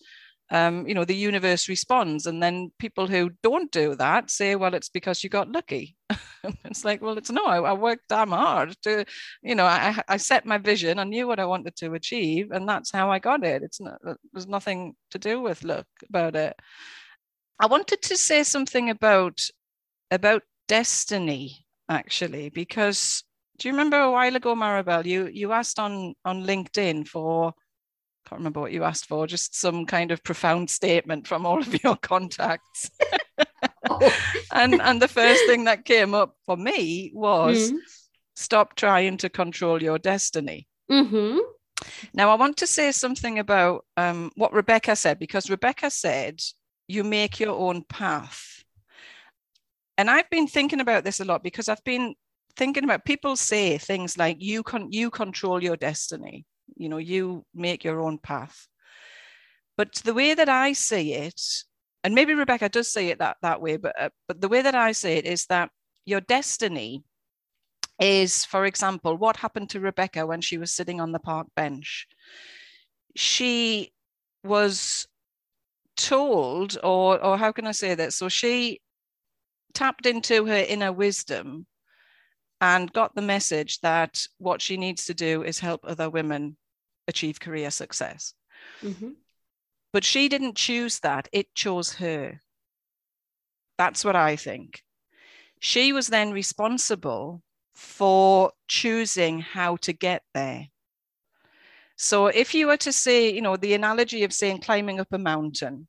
um, you know the universe responds, and then people who don't do that say, "Well, it's because you got lucky." it's like, well, it's no. I, I, worked damn hard to, you know, I I set my vision. I knew what I wanted to achieve, and that's how I got it. It's not. There's nothing to do with luck about it. I wanted to say something about about destiny actually, because do you remember a while ago, Maribel, you you asked on on LinkedIn for can't remember what you asked for, just some kind of profound statement from all of your contacts. oh. and and the first thing that came up for me was mm-hmm. stop trying to control your destiny. Mm-hmm. Now I want to say something about um, what Rebecca said because Rebecca said you make your own path and I've been thinking about this a lot because I've been thinking about people say things like you can you control your destiny, you know, you make your own path. But the way that I see it, and maybe Rebecca does say it that that way, but uh, but the way that I say it is that your destiny is, for example, what happened to Rebecca when she was sitting on the park bench. She was told, or or how can I say that? So she tapped into her inner wisdom and got the message that what she needs to do is help other women achieve career success. Mm-hmm. But she didn't choose that, it chose her. That's what I think. She was then responsible for choosing how to get there. So if you were to say, you know, the analogy of saying climbing up a mountain,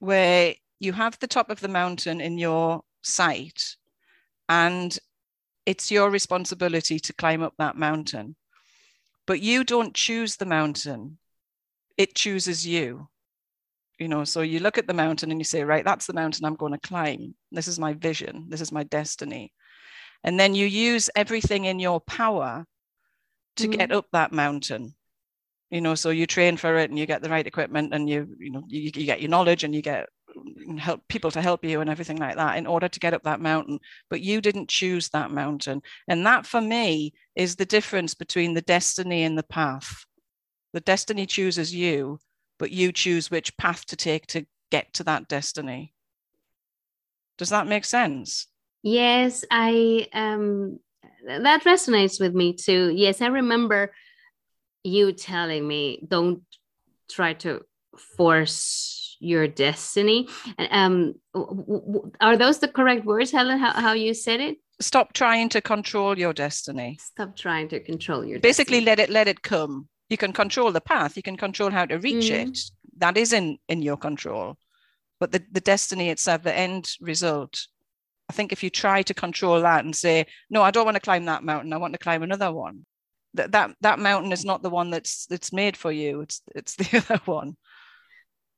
where you have the top of the mountain in your sight and it's your responsibility to climb up that mountain. But you don't choose the mountain. It chooses you. You know so you look at the mountain and you say right that's the mountain i'm going to climb. This is my vision. This is my destiny. And then you use everything in your power to mm. get up that mountain. You know so you train for it and you get the right equipment and you you know you, you get your knowledge and you get help people to help you and everything like that in order to get up that mountain. But you didn't choose that mountain. And that for me is the difference between the destiny and the path. The destiny chooses you but you choose which path to take to get to that destiny. Does that make sense? Yes i um that resonates with me too. Yes i remember you telling me don't try to force your destiny. Um, are those the correct words, Helen? How, how you said it? Stop trying to control your destiny. Stop trying to control your. Basically, destiny. let it let it come. You can control the path. You can control how to reach mm. it. That is in in your control. But the, the destiny itself, the end result, I think if you try to control that and say, no, I don't want to climb that mountain, I want to climb another one. That that that mountain is not the one that's that's made for you. It's it's the other one.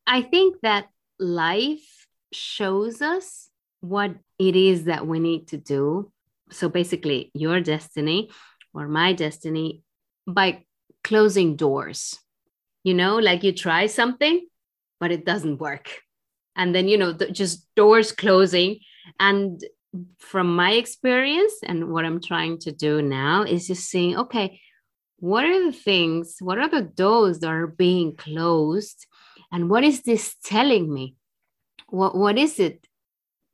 I think that life shows us what it is that we need to do. So basically, your destiny or my destiny by closing doors. You know, like you try something, but it doesn't work. And then, you know, the, just doors closing. And from my experience and what I'm trying to do now is just saying, okay, what are the things, what are the doors that are being closed? And what is this telling me? What, what is it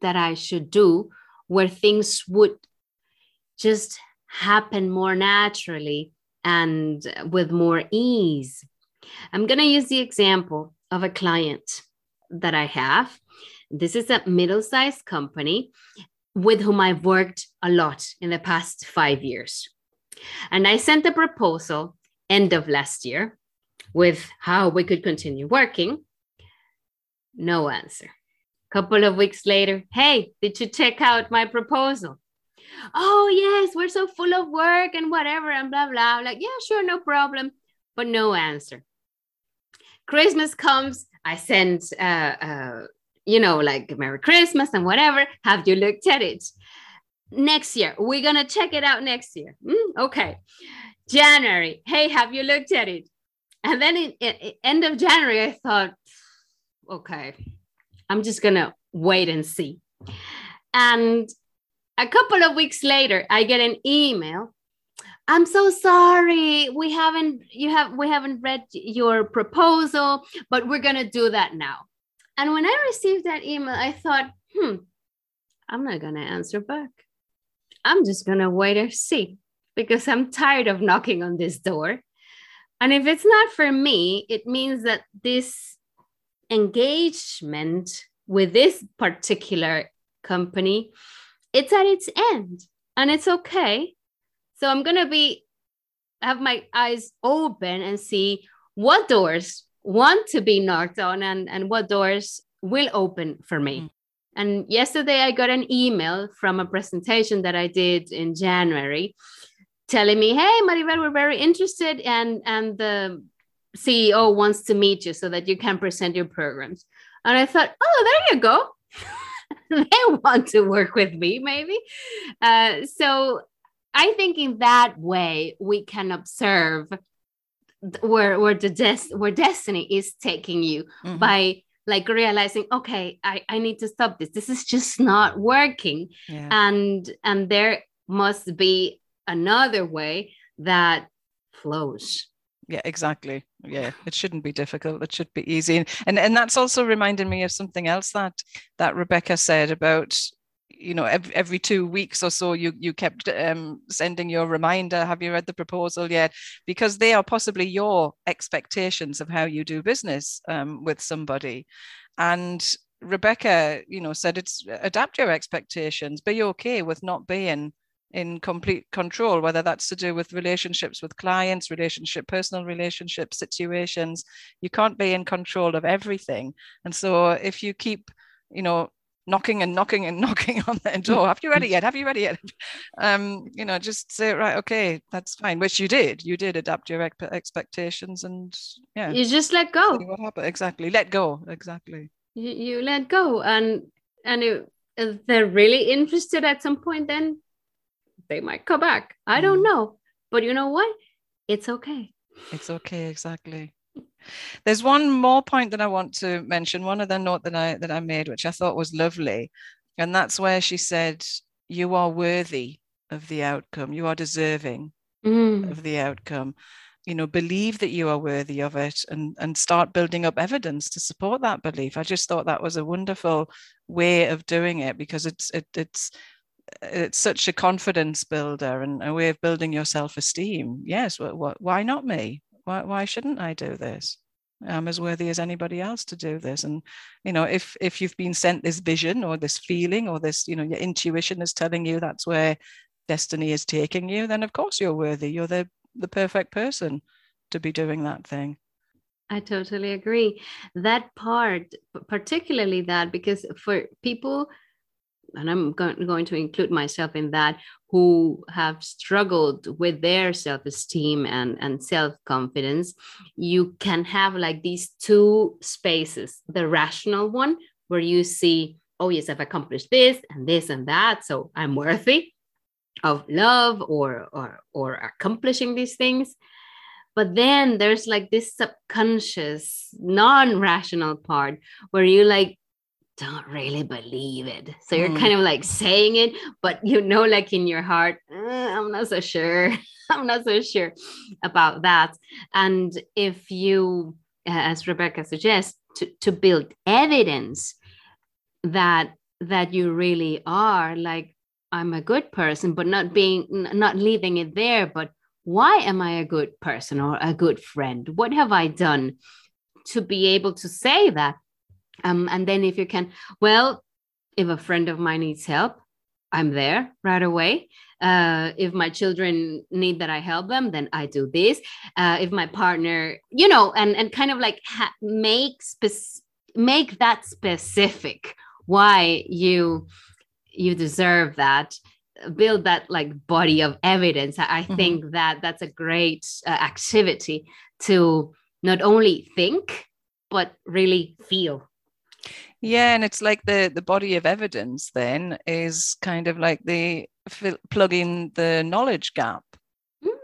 that I should do where things would just happen more naturally and with more ease? I'm going to use the example of a client that I have. This is a middle sized company with whom I've worked a lot in the past five years. And I sent a proposal end of last year with how we could continue working. No answer. Couple of weeks later, hey, did you check out my proposal? Oh, yes, we're so full of work and whatever, and blah, blah. like, yeah, sure, no problem, but no answer. Christmas comes, I send, uh, uh, you know, like Merry Christmas and whatever. Have you looked at it? Next year, we're going to check it out next year. Mm, okay. January, hey, have you looked at it? And then in, in, end of January, I thought, okay, I'm just gonna wait and see. And a couple of weeks later, I get an email. I'm so sorry. We haven't you have we haven't read your proposal, but we're gonna do that now. And when I received that email, I thought, hmm, I'm not gonna answer back. I'm just gonna wait and see because I'm tired of knocking on this door. And if it's not for me, it means that this engagement with this particular company, it's at its end and it's okay. So I'm going to be have my eyes open and see what doors want to be knocked on and, and what doors will open for me. Mm. And yesterday I got an email from a presentation that I did in January telling me, "Hey, Maribel, we're very interested, and and the CEO wants to meet you so that you can present your programs." And I thought, "Oh, there you go. they want to work with me, maybe." Uh, so I think in that way we can observe where where the des- where destiny is taking you mm-hmm. by like realizing okay I, I need to stop this this is just not working yeah. and and there must be another way that flows. Yeah exactly. Yeah it shouldn't be difficult. It should be easy. And and that's also reminding me of something else that that rebecca said about you know every, every two weeks or so you you kept um, sending your reminder have you read the proposal yet? Because they are possibly your expectations of how you do business um, with somebody. And rebecca you know said it's adapt your expectations. Be okay with not being in complete control, whether that's to do with relationships with clients, relationship, personal relationship situations. You can't be in control of everything. And so if you keep, you know, knocking and knocking and knocking on the door, have you read it yet? Have you read it yet? Um, you know, just say, right, okay, that's fine, which you did. You did adapt your expectations and yeah. You just let go. What happened? Exactly. Let go. Exactly. You, you let go. And, and it, if they're really interested at some point, then they might come back. I don't mm. know. But you know what? it's okay. It's okay, exactly. There's one more point that I want to mention, one other note that I that I made, which I thought was lovely. And that's where she said, You are worthy of the outcome, you are deserving Mm. of the outcome. You know, believe that you are worthy of it and, and start building up evidence to support that belief. I just thought that was a wonderful way of doing it because it's it, it's it's such a confidence builder and a way of building your self-esteem. Yes, what, what, why not me? Why, why shouldn't I do this? I'm as worthy as anybody else to do this. And you know, if if you've been sent this vision or this feeling or this, you know, your intuition is telling you that's where destiny is taking you, then of course you're worthy. You're the the perfect person to be doing that thing. I totally agree. That part, particularly that, because for people, and I'm going, to include myself in that, who have struggled with their self esteem and, and self confidence, you can have like these two spaces the rational one, where you see, oh, yes, I've accomplished this and this and that. So I'm worthy of love or, or, or accomplishing these things but then there's like this subconscious non-rational part where you like don't really believe it so you're Mm. kind of like saying it but you know like in your heart "Uh, i'm not so sure i'm not so sure about that and if you uh, as rebecca suggests to, to build evidence that that you really are like i'm a good person but not being not leaving it there but why am I a good person or a good friend? What have I done to be able to say that? Um, and then if you can, well, if a friend of mine needs help, I'm there right away. Uh, if my children need that I help them, then I do this. Uh, if my partner, you know, and and kind of like ha- make spec- make that specific why you you deserve that build that like body of evidence i, Mhm. think that that's a great uh, activity to not only think but really feel Yeah, and it's like the the body of evidence then is kind of like the fill, plugging the knowledge gap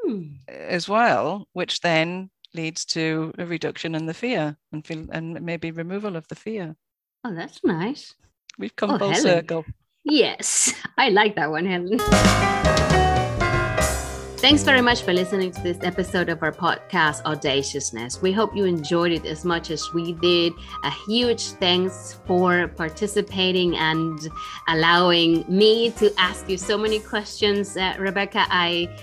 Mm. as well, which then leads to a reduction in the fear and feel and maybe removal of the fear. oh that's nice We've come Oh, full Helen. circle. yes i like that one helen Thanks very much for listening to this episode of our podcast, Audaciousness. We hope you enjoyed it as much as we did. A huge thanks for participating and allowing me to ask you so many questions. Uh, Rebecca, I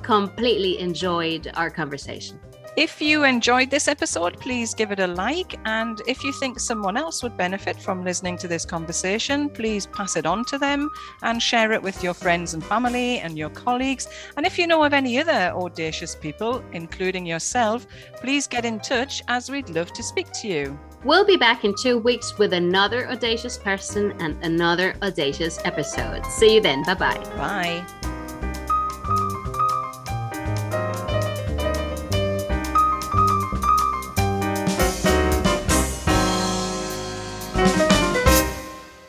completely enjoyed our conversation. If you enjoyed this episode, please give it a like. And if you think someone else would benefit from listening to this conversation, please pass it on to them and share it with your friends and family and your colleagues. And if you know of any other audacious people, including yourself, please get in touch as we'd love to speak to you. We'll be back in two weeks with another audacious person and another audacious episode. See you then. Bye bye. Bye.